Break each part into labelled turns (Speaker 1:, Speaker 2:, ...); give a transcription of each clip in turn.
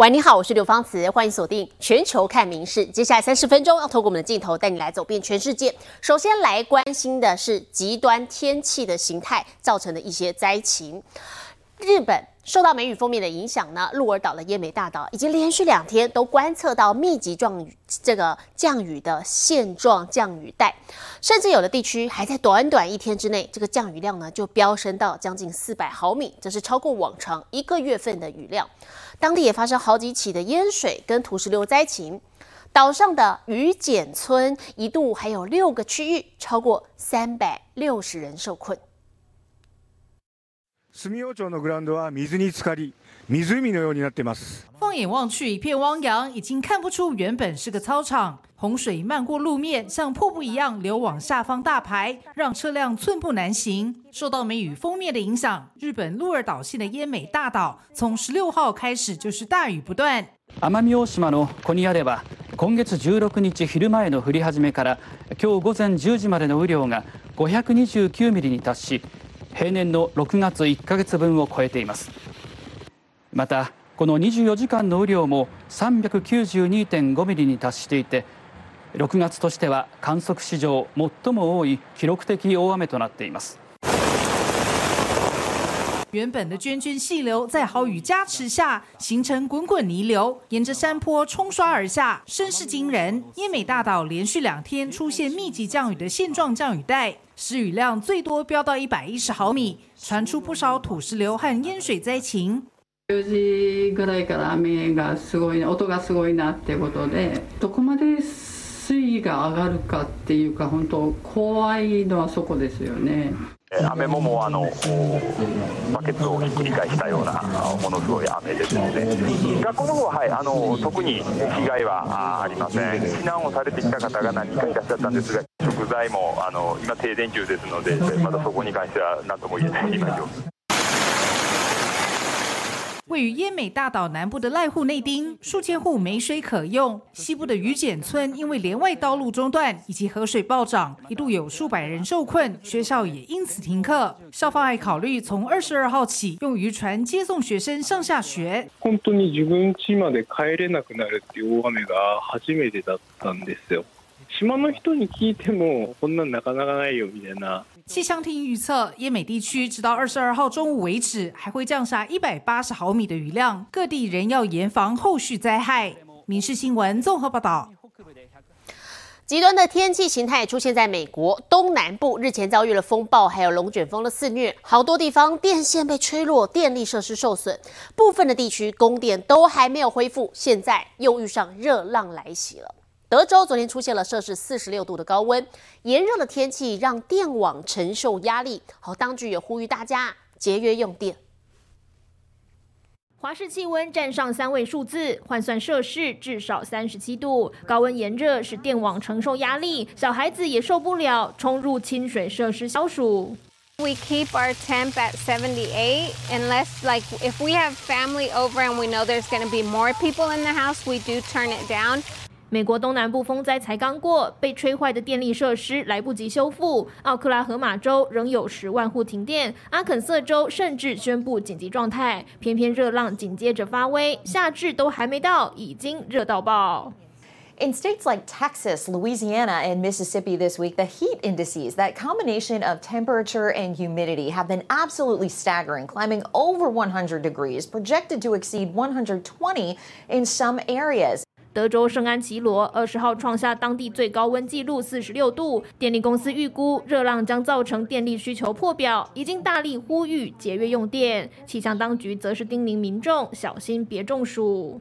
Speaker 1: 喂，你好，我是刘芳慈，欢迎锁定全球看名事。接下来三十分钟要透过我们的镜头带你来走遍全世界。首先来关心的是极端天气的形态造成的一些灾情。日本受到梅雨锋面的影响呢，鹿儿岛的奄美大岛已经连续两天都观测到密集状雨，这个降雨的现状降雨带，甚至有的地区还在短短一天之内，这个降雨量呢就飙升到将近四百毫米，这是超过往常一个月份的雨量。当地也发生好几起的淹水跟土石流灾情，岛上的雨茧村一度还有六个区域超过三百六十人受困。
Speaker 2: 住用町のグラウンドは水に浸かり、湖のようになっています。
Speaker 3: 放眼望去，一片汪洋，已经看不出原本是个操场。洪水漫过路面，像瀑布一样流往下方大排，让车辆寸步难行。受到梅雨封面的影响，日本鹿儿岛县的奄美大岛从十六号开始就是大雨不断。
Speaker 4: 奄美大島のコニアでは今月16日昼前の降り始めから今日午前10時までの雨量が529ミリに達し、 平年の6月1ヶ月分を超えています。またこの24時間の雨量も392.5ミリに達していて。6月としては観測史上最も多い記録的大雨となっています。
Speaker 3: 原本的涓涓细流在好雨加持下，形成滚滚泥流，沿着山坡冲刷而下，声势惊人。奄美大岛连续两天出现密集降雨的现状降雨带，时雨量最多飙到一百一十毫米，传出不少土石流和淹水灾情。
Speaker 5: 4時ぐらいから雨がすごい音がすごいなってことで、どこまで水位が上がるかっていうか本当怖いのはそこですよね。
Speaker 6: 雨ももあのバケツをひっくり返したようなものすごい雨ですので学校の方は、はい、あの特に被害はありません。避難をされてきた方が何人かいらっしゃったんですが食材もあの今停電中ですのでまだそこに関しては何とも言えない今状況。
Speaker 3: 位于奄美大岛南部的濑户内町，数千户没水可用。西部的鱼碱村因为连外道路中断以及河水暴涨，一度有数百人受困，学校也因此停课。校方还考虑从二十二号起用渔船接送学生上下学。
Speaker 7: 本当に自分家まで帰れなくなるっていう大雨が初めてだったんですよ。 島の人に聞いてもこんななかなかないよみたいな。
Speaker 3: 气象厅预测，奄美地区直到二十二号中午为止，还会降下一百八十毫米的雨量，各地仍要严防后续灾害。民事新闻综合报道。
Speaker 1: 极端的天气形态出现在美国东南部，日前遭遇了风暴，还有龙卷风的肆虐，好多地方电线被吹落，电力设施受损，部分的地区供电都还没有恢复，现在又遇上热浪来袭了。 德州昨天出现了摄氏四十六度的高温，炎热的天气让电网承受压力。好，当局也呼吁大家节约用电。
Speaker 8: 华氏气温站上三位数字，换算摄氏至少三十七度。高温炎热使电网承受压力，小孩子也受不了，冲入清水设施消暑。
Speaker 9: We keep our temp at 78 unless like if we have family over and we know there's going to be more people in the house, we do turn it down.
Speaker 8: 美国东南部风灾才刚过，被吹坏的电力设施来不及修复。奥克拉荷马州仍有十万户停电，阿肯色州甚至宣布紧急状态。偏偏热浪紧接着发威，夏至都还没到，已经热到爆。
Speaker 10: In states like Texas, Louisiana, and Mississippi this week, the heat indices, that combination of temperature and humidity, have been absolutely staggering, climbing over 100 degrees, projected to exceed 120 in some areas.
Speaker 8: 德州圣安琪罗二十号创下当地最高温纪录四十六度，电力公司预估热浪将造成电力需求破表，已经大力呼吁节约用电。气象当局则是叮咛民众小心别中暑。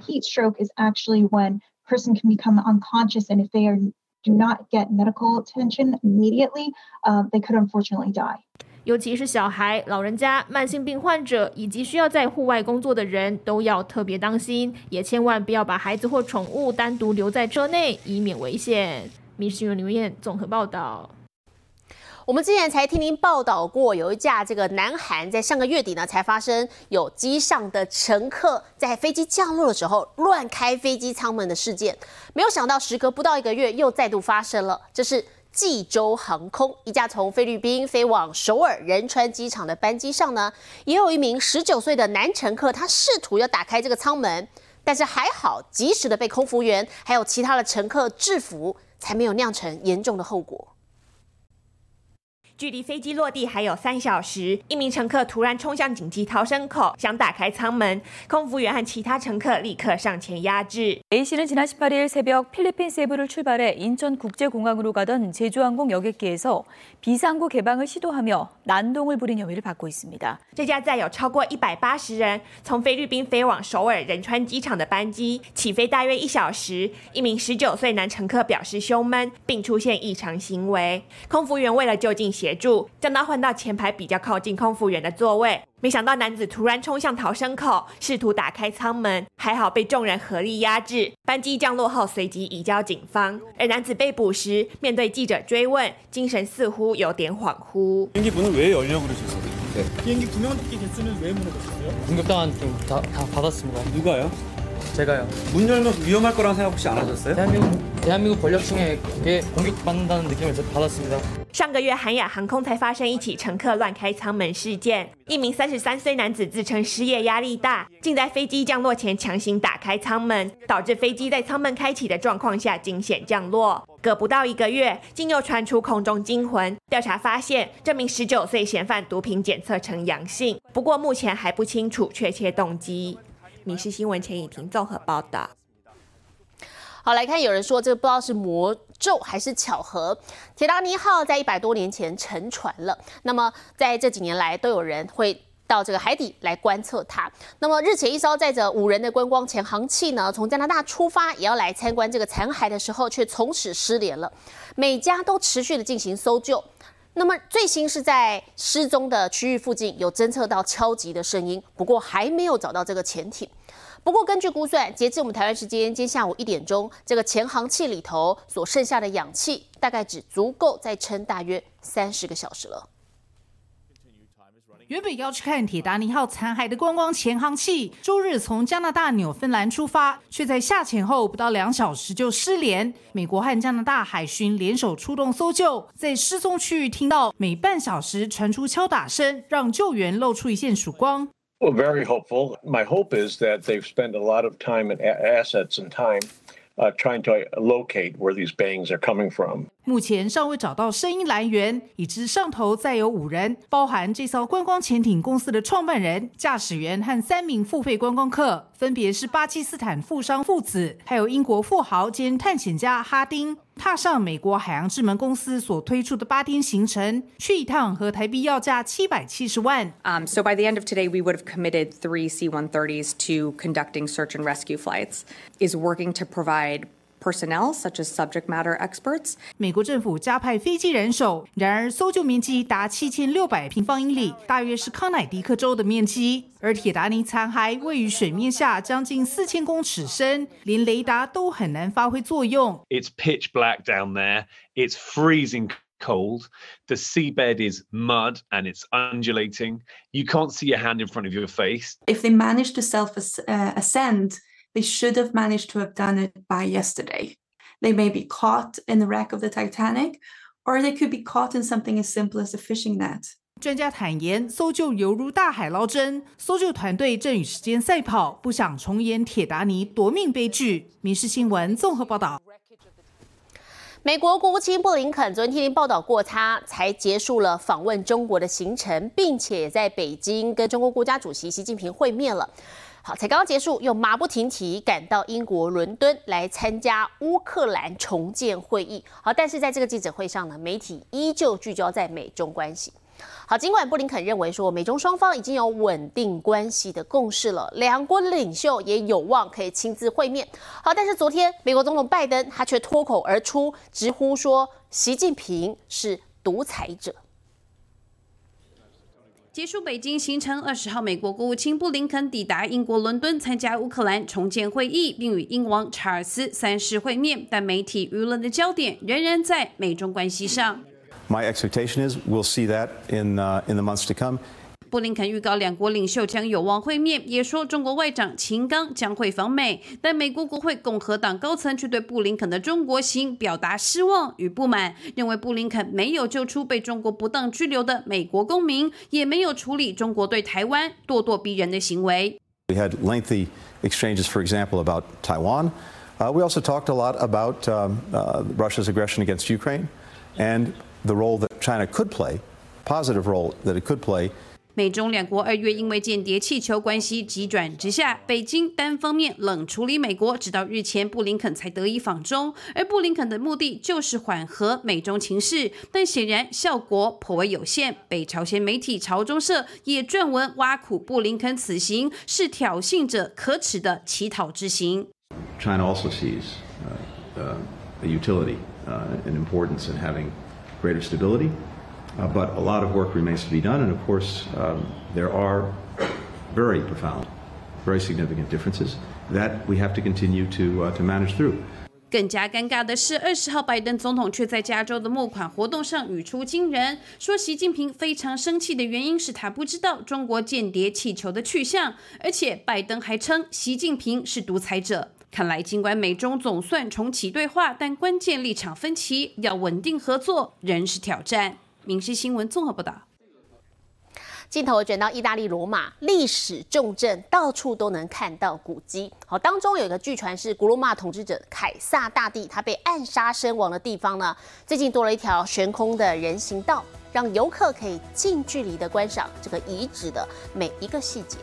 Speaker 11: Heat stroke is actually when person can become unconscious, and if they are do not get medical attention immediately, uh, they could unfortunately die.
Speaker 8: 尤其是小孩、老人家、慢性病患者以及需要在户外工作的人，都要特别当心，也千万不要把孩子或宠物单独留在车内，以免危险。民事新闻刘燕综合报道。
Speaker 1: 我们之前才听您报道过，有一架这个南韩在上个月底呢，才发生有机上的乘客在飞机降落的时候乱开飞机舱门的事件，没有想到时隔不到一个月又再度发生了，这是。济州航空一架从菲律宾飞往首尔仁川机场的班机上呢，也有一名十九岁的男乘客，他试图要打开这个舱门，但是还好及时的被空服员还有其他的乘客制服，才没有酿成严重的后果。
Speaker 11: 距离飞机落地还有三小时，一名乘客突然冲向紧急逃生口，想打开舱门，空服员和其他乘客立刻上前压制。
Speaker 12: A 씨는 지난 18일 새벽 필리핀 세부를 출발해 인천국제공항으로 가던 제주항공 여객기에서 비상구 개방을 시도하며 난동을 부린 혐의를 받고 있습니다.
Speaker 11: 这架载有超过一百八十人从菲律宾飞往首尔仁川机场的班机起飞大约一小时，一名十九岁男乘客表示胸闷，并出现异常行为。空服员为了就近协 助，将他换到前排比较靠近空服员的座位。没想到男子突然冲向逃生口，试图打开舱门，还好被众人合力压制。班机降落后随即移交警方。而男子被捕时，面对记者追问，精神似乎有点恍惚。
Speaker 13: 비행기 문을 왜 열려고 그러셨어요? 네. 비행기 구명조끼 개수는 왜 물어보셨어요?
Speaker 14: 공격당한 좀다 다 받았습니다.
Speaker 13: 누가요?
Speaker 14: 제가요.
Speaker 13: 문 열면 위험할 거란 생각 혹시 안 하셨어요?
Speaker 14: 대한민국 대한민국 권력층에게 공격받는다는 느낌을 받았습니다.
Speaker 11: 上个月，韩亚航空才发生一起乘客乱开舱门事件。一名三十三岁男子自称失业压力大，竟在飞机降落前强行打开舱门，导致飞机在舱门开启的状况下惊险降落。隔不到一个月，竟又传出空中惊魂。调查发现，这名十九岁嫌犯毒品检测呈阳性，不过目前还不清楚确切动机。《 民事新闻》钱以婷综合报道。
Speaker 1: 好，来看有人说这个不知道是魔咒还是巧合。铁达尼号在一百多年前沉船了，那么在这几年来都有人会到这个海底来观测它。那么日前一艘载着五人的观光潜航器呢，从加拿大出发，也要来参观这个残骸的时候，却从此失联了。每家都持续的进行搜救。那么最新是在失踪的区域附近有侦测到敲击的声音，不过还没有找到这个潜艇。不过，根据估算，截至我们台湾时间今天下午一点钟，这个潜航器里头所剩下的氧气，大概只足够再撑大约三十个小时了。
Speaker 3: 原本要去看铁达尼号残骸的观光潜航器，周日从加拿大纽芬兰出发，却在下潜后不到两小时就失联。美国和加拿大海巡联手出动搜救，在失踪区域听到每半小时传出敲打声，让救援露出一线曙光。
Speaker 15: Well, very hopeful. My hope is that they've spent a lot of time and assets and time uh, trying to locate where these bangs are coming from.
Speaker 3: 目前尚未找到声音来源，已知上头载有五人，包含这艘观光潜艇公司的创办人、驾驶员和三名付费观光客，分别是巴基斯坦富商父子，还有英国富豪兼探险家哈丁。踏上美国海洋之门公司所推出的八天行程，去一趟和台币要价七百七十万。
Speaker 16: Um, so by the end of today, we would have committed three C-130s to conducting search and rescue flights. Is working to provide personnel such as subject matter experts.
Speaker 3: 美国政府加派飞机人手，然而搜救面积达七千六百平方英里，大约是康乃狄克州的面积。而铁达尼残骸位于水面下将近四千公尺深，连雷达都很难发挥作用。
Speaker 17: It's pitch black down there. It's freezing cold. The seabed is mud and it's undulating. You can't see your hand in front of your face.
Speaker 18: If they managed to self uh, ascend, they should have managed to have done it by yesterday. They may be caught in the wreck of the Titanic, or they could be caught in something as simple as a fishing net.
Speaker 3: 专家坦言，搜救犹如大海捞针，搜救团队正与时间赛跑，不想重演铁达尼夺命悲剧。民事新闻综合报道。
Speaker 1: 美国国务卿布林肯昨天天报道过，他才结束了访问中国的行程，并且在北京跟中国国家主席习近平会面了。好，才刚刚结束，又马不停蹄赶到英国伦敦来参加乌克兰重建会议。好，但是在这个记者会上呢，媒体依旧聚焦在美中关系。好，尽管布林肯认为说美中双方已经有稳定关系的共识了，两国领袖也有望可以亲自会面。好，但是昨天美国总统拜登他却脱口而出，直呼说习近平是独裁者。
Speaker 19: 结束北京行程，二十号，美国国务卿布林肯抵达英国伦敦参加乌克兰重建会议，并与英王查尔斯三世会面。但媒体舆论的焦点仍然在美中关系上。
Speaker 20: My expectation is we'll see that in uh, in the months to come.
Speaker 19: 布林肯预告两国领袖将有望会面，也说中国外长秦刚将会访美。但美国国会共和党高层却对布林肯的中国行表达失望与不满，认为布林肯没有救出被中国不当拘留的美国公民，也没有处理中国对台湾咄咄逼人的行为。
Speaker 20: We had lengthy exchanges, for example, about Taiwan. We also talked a lot about Russia's aggression against Ukraine and the role that China could play, positive role that it could play
Speaker 19: 美中两国二月因为间谍气球关系急转直下，北京单方面冷处理美国，直到日前布林肯才得以访中。而布林肯的目的就是缓和美中情势，但显然效果颇为有限。北朝鲜媒体朝中社也撰文挖苦布林肯此行是挑衅者可耻的乞讨之行。
Speaker 20: China also sees uh, uh, the utility an importance in having greater stability. Uh, but a lot of work remains to be done, and of course, um, there are very profound, very significant differences that we have to continue to, uh, to manage through.
Speaker 19: 更加尴尬的是，二十号拜登总统却在加州的募款活动上语出惊人，说习近平非常生气的原因是他不知道中国间谍气球的去向，而且拜登还称习近平是独裁者。看来，尽管美中总算重启对话，但关键立场分歧，要稳定合作仍是挑战。闽西新闻综合报道。
Speaker 1: 镜头转到意大利罗马，历史重镇，到处都能看到古迹。好，当中有一个据传是古罗马统治者凯撒大帝他被暗杀身亡的地方呢。最近多了一条悬空的人行道，让游客可以近距离的观赏这个遗址的每一个细节。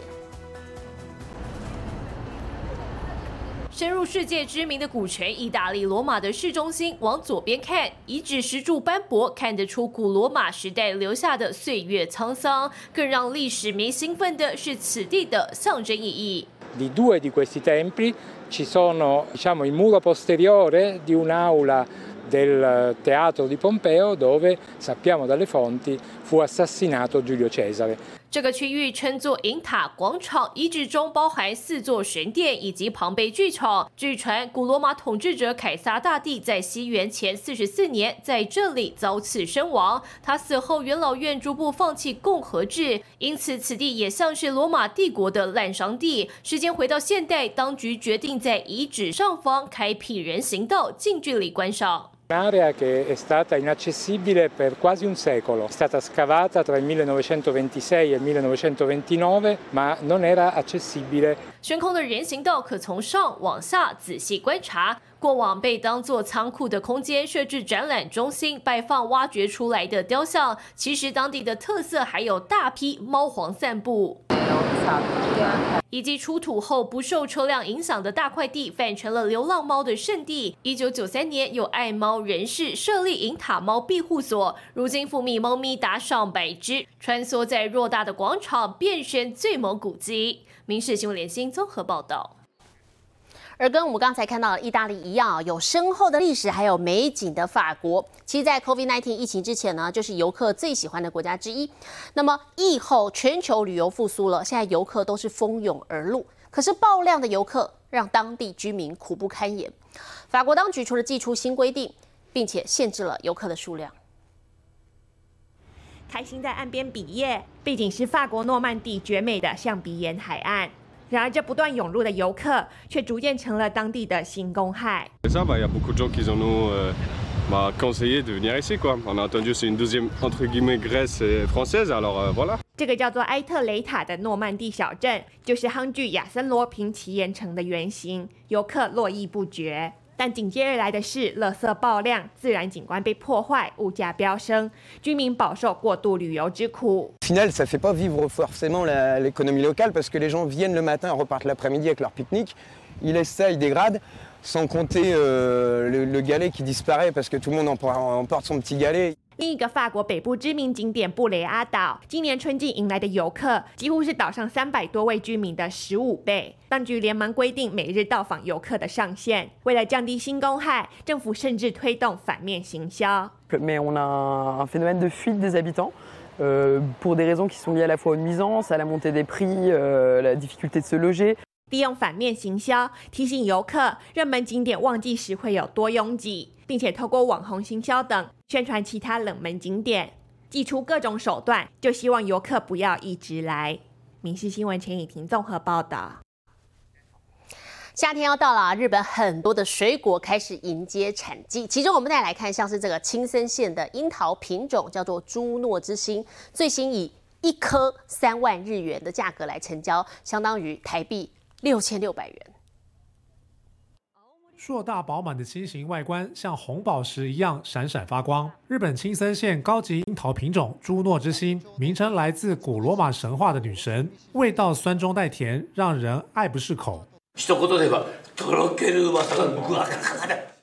Speaker 21: 深入世界知名的古城意大利罗马的市中心，往左边看，遗址石柱斑驳，看得出古罗马时代留下的岁月沧桑。更让历史迷兴奋的是此地的象征意义。这个区域称作银塔广场，遗址中包含四座神殿以及庞贝剧场。据传，古罗马统治者凯撒大帝在西元前四十四年在这里遭刺身亡。他死后，元老院逐步放弃共和制，因此此地也像是罗马帝国的滥伤地。时间回到现代，当局决定在遗址上方开辟人行道，近距离观赏。悬空的人行道可从上往下仔细观察，过往被当作仓库的空间设置展览中心，摆放挖掘出来的雕像。其实当地的特色还有大批猫皇散步。以及出土后不受车辆影响的大块地，反成了流浪猫的圣地。一九九三年，有爱猫人士设立银塔猫庇护所，如今富密猫咪达上百只，穿梭在偌大的广场，变身最萌古迹。民事新闻联新综合报道。
Speaker 1: 而跟我们刚才看到的意大利一样，有深厚的历史还有美景的法国，其实，在 COVID-19 疫情之前呢，就是游客最喜欢的国家之一。那么疫后全球旅游复苏了，现在游客都是蜂拥而入，可是爆量的游客让当地居民苦不堪言。法国当局除了寄出新规定，并且限制了游客的数量。
Speaker 11: 开心在岸边比耶，背景是法国诺曼底绝美的象鼻岩海岸。然而，这不断涌入的游客却逐渐成了当地的新公害。这个叫做埃特雷塔的诺曼底小镇，就是夯具亚森罗平奇岩城的原型，游客络绎不绝。但紧接而来的是，垃圾爆量，自然景观被破坏，物价飙升，居民饱受过度旅游之苦。
Speaker 22: Final, ça fait pas vivre forcément l'économie locale parce que les gens viennent le matin, repartent l'après-midi avec leur pique-nique. Ils laissent ça, ils dégradent. Sans compter le galet qui disparaît parce que tout le monde emporte son petit galet.
Speaker 11: 另一个法国北部知名景点布雷阿岛，今年春季迎来的游客几乎是岛上三百多位居民的十五倍。当局连忙规定每日到访游客的上限。为了降低新公害，政府甚至推动反面行销。
Speaker 23: Mais on a un phénomène de fuite des habitants pour des raisons qui sont liées à la fois aux nuisances, à la montée des prix, la difficulté de se loger.
Speaker 11: 利用反面行销提醒游客，热门景点旺季时会有多拥挤，并且透过网红行销等宣传其他冷门景点。祭出各种手段，就希望游客不要一直来。民事新闻钱以婷综合报道。
Speaker 1: 夏天要到了，日本很多的水果开始迎接产季，其中我们再来看，像是这个青森县的樱桃品种叫做朱诺之星，最新以一颗三万日元的价格来成交，相当于台币六千六百元。
Speaker 24: 硕大饱满的心形外观像红宝石一样闪闪发光。日本青森县高级樱桃品种朱诺之心，名称来自古罗马神话的女神，味道酸中带甜，让人爱不释口。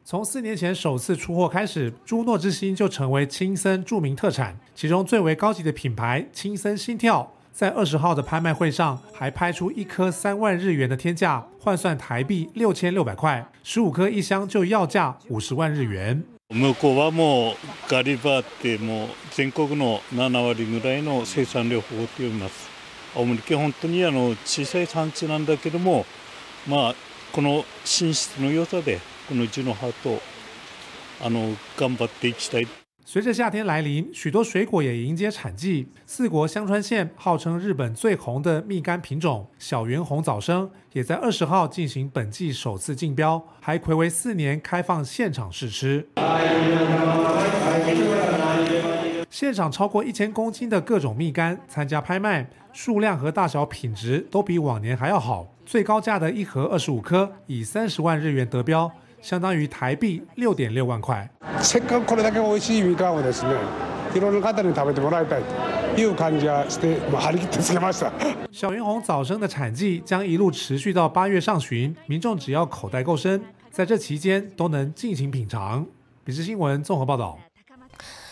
Speaker 24: 从四年前首次出货开始，朱诺之星就成为青森著名特产。其中最为高级的品牌青森心跳，在二十号的拍卖会上还拍出一颗三万日元的天价，换算台币六千六百块，十五颗一箱就要价五十万日元。
Speaker 25: 向こうはもうガリバーってもう全国の7割ぐらいの生産量を誇っております。青森県本当にあの小さい産地なんだけども。まあこの品質の良さでこのうちの葉とあの頑張っていきたい。
Speaker 24: 随着夏天来临，许多水果也迎接产季。四国香川县号称日本最红的蜜柑品种小圆红早生，也在二十号进行本季首次竞标，还暌违四年开放现场试吃。现场超过一千公斤的各种蜜柑参加拍卖，数量和大小、品质都比往年还要好。最高价的一盒二十五颗，以三十万日元得标，相当于台币六点六万块。
Speaker 26: せっかくこれだけ美味しいみかんをですね、いろんな方に食べてもらいたいという感じはして、まあ張り切ってつけました。
Speaker 24: 小圆红早生的产季将一路持续到八月上旬，民众只要口袋够深，在这期间都能尽情品尝。笔试新闻综合报道。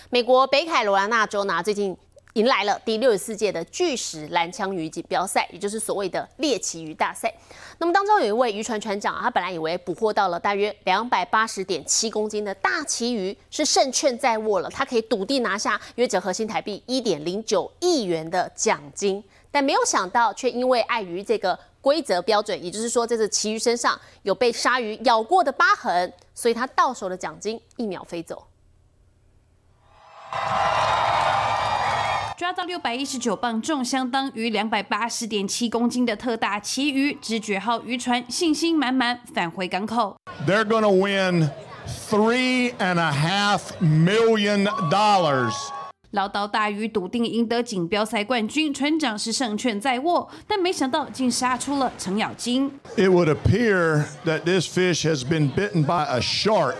Speaker 1: 美国北卡罗来纳州呢，最近。 迎来了第六十四届的巨石蓝枪鱼锦标赛，也就是所谓的猎奇鱼大赛。那么当中有一位渔船船长，他本来以为捕获到了大约两百八十点七公斤的大旗鱼，是胜券在握了，他可以笃定拿下约折合新台币一点零九亿元的奖金。但没有想到，却因为碍于这个规则标准，也就是说这只旗鱼身上有被鲨鱼咬过的疤痕，所以他到手的奖金一秒飞走。
Speaker 19: 抓到六百一十九磅重，相当于两百八十点七公斤的特大旗鱼，直觉号渔船信心满满返回港口。
Speaker 27: They're going to win three and a half million dollars。
Speaker 19: 唠叨大鱼笃定赢得锦标赛冠军，船长是胜券在握，但没想到竟杀出了程咬金。
Speaker 27: It would appear that this fish has been bitten by a shark.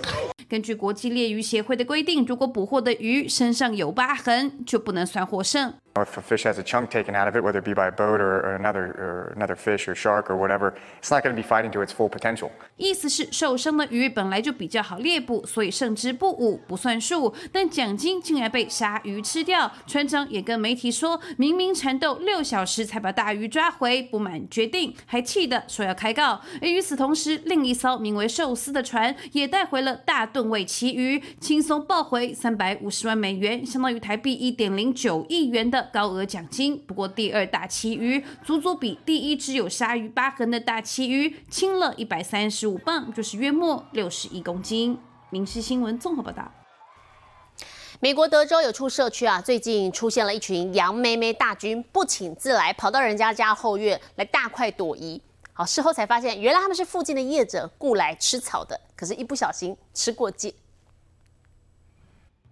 Speaker 19: 根据国际猎鱼协会的规定，如果捕获的鱼身上有疤痕，就不能算获胜。
Speaker 28: If a fish has a chunk taken out of it, whether it be by a boat or another or another fish or shark or whatever, it's not going to be fighting to its full potential.
Speaker 19: 意思是受伤的鱼本来就比较好猎捕，所以胜之不武不算数。但奖金竟然被鲨鱼吃掉，船长也跟媒体说，明明缠斗六小时才把大鱼抓回，不满决定，还气得说要开告。而与此同时，另一艘名为寿司的船也带回了大吨位旗鱼，轻松抱回三百五十万美元，相当于台币一点零九亿元的。高额奖金。不过，第二大旗鱼足足比第一只有鲨鱼疤痕的大旗鱼轻了一百三十五磅，就是约莫六十一公斤。民事新闻综合报道。
Speaker 1: 美国德州有处社区啊，最近出现了一群羊妹妹大军，不请自来，跑到人家家后院来大快朵颐。好，事后才发现，原来他们是附近的业者雇来吃草的，可是一不小心吃过界。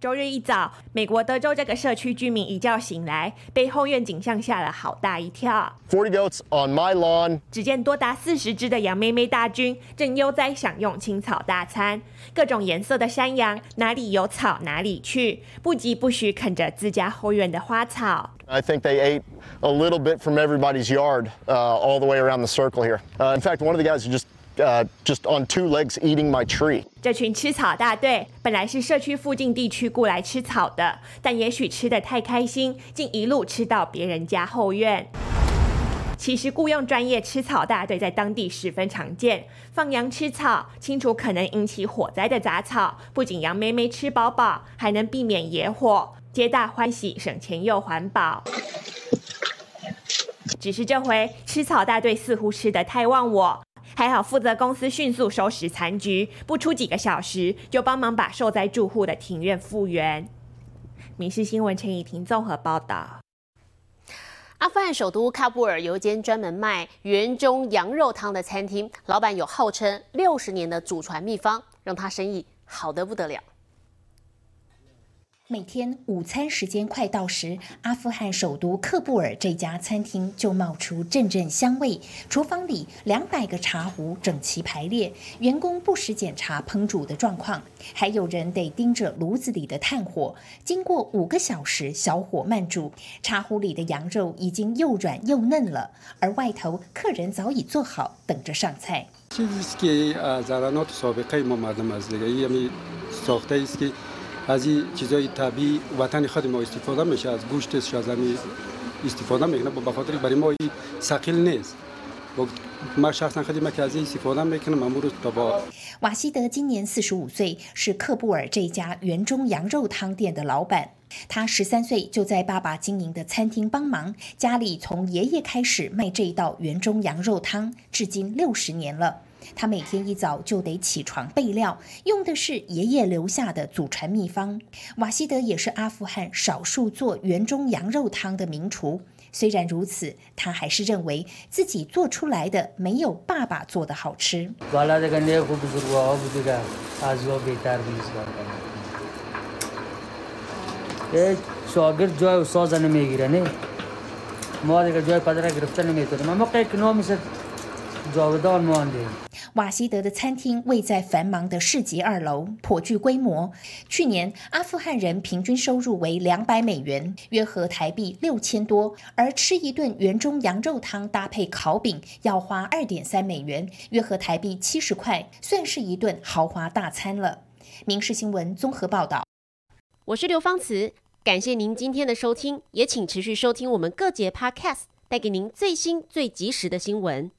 Speaker 11: 周日一早，美国德州这个社区居民一觉醒来，被后院景象吓了好大一跳。
Speaker 29: Forty goats on my lawn。
Speaker 11: 只见多达四十只的羊妹妹大军正悠哉享用青草大餐，各种颜色的山羊哪里有草哪里去，不疾不徐啃着自家后院的花草。
Speaker 29: I think they ate a little bit from everybody's yard, all the way around the circle here. In fact, one of the guys who just just on two legs eating my tree.
Speaker 11: 这群吃草大队本来是社区附近地区雇来吃草的，但也许吃的太开心，竟一路吃到别人家后院。其实雇佣专业吃草大队在当地十分常见，放羊吃草，清除可能引起火灾的杂草，不仅羊妹妹吃饱饱，还能避免野火，皆大欢喜，省钱又环保。只是这回吃草大队似乎吃得太忘我。还好，负责公司迅速收拾残局，不出几个小时就帮忙把受灾住户的庭院复原。民事新闻陈怡婷综合报道。
Speaker 1: 阿富汗首都喀布尔有一间专门卖园中羊肉汤的餐厅，老板有号称六十年的祖传秘方，让他生意好得不得了。
Speaker 30: 每天午餐时间快到时，阿富汗首都喀布尔这家餐厅就冒出阵阵香味。厨房里两百个茶壶整齐排列，员工不时检查烹煮的状况，还有人得盯着炉子里的炭火。经过五个小时小火慢煮，茶壶里的羊肉已经又软又嫩了，而外头客人早已做好，等着上菜。
Speaker 31: از این چیزای طبیعی وطن خود ما استفاده میشه از گوشت شازمی استفاده میکنه با بخاطر برای ما این ثقیل نیست
Speaker 30: 瓦西德今年四十五岁，是克布尔这家园中羊肉汤店的老板。他十三岁就在爸爸经营的餐厅帮忙，家里从爷爷开始卖这一道园中羊肉汤，至今六十年了。 他每天一早就得起床备料，用的是爷爷留下的祖传秘方。瓦西德也是阿富汗少数做园中羊肉汤的名厨。虽然如此，他还是认为自己做出来的没有爸爸做的好吃。瓦西德的餐厅位在繁忙的市集二楼，颇具规模。去年，阿富汗人平均收入为两百美元，约合台币六千多。而吃一顿园中羊肉汤搭配烤饼，要花二点三美元，约合台币七十块，算是一顿豪华大餐了。民事新闻综合报道。
Speaker 1: 我是刘芳慈，感谢您今天的收听，也请持续收听我们各节 Podcast，带给您最新最及时的新闻。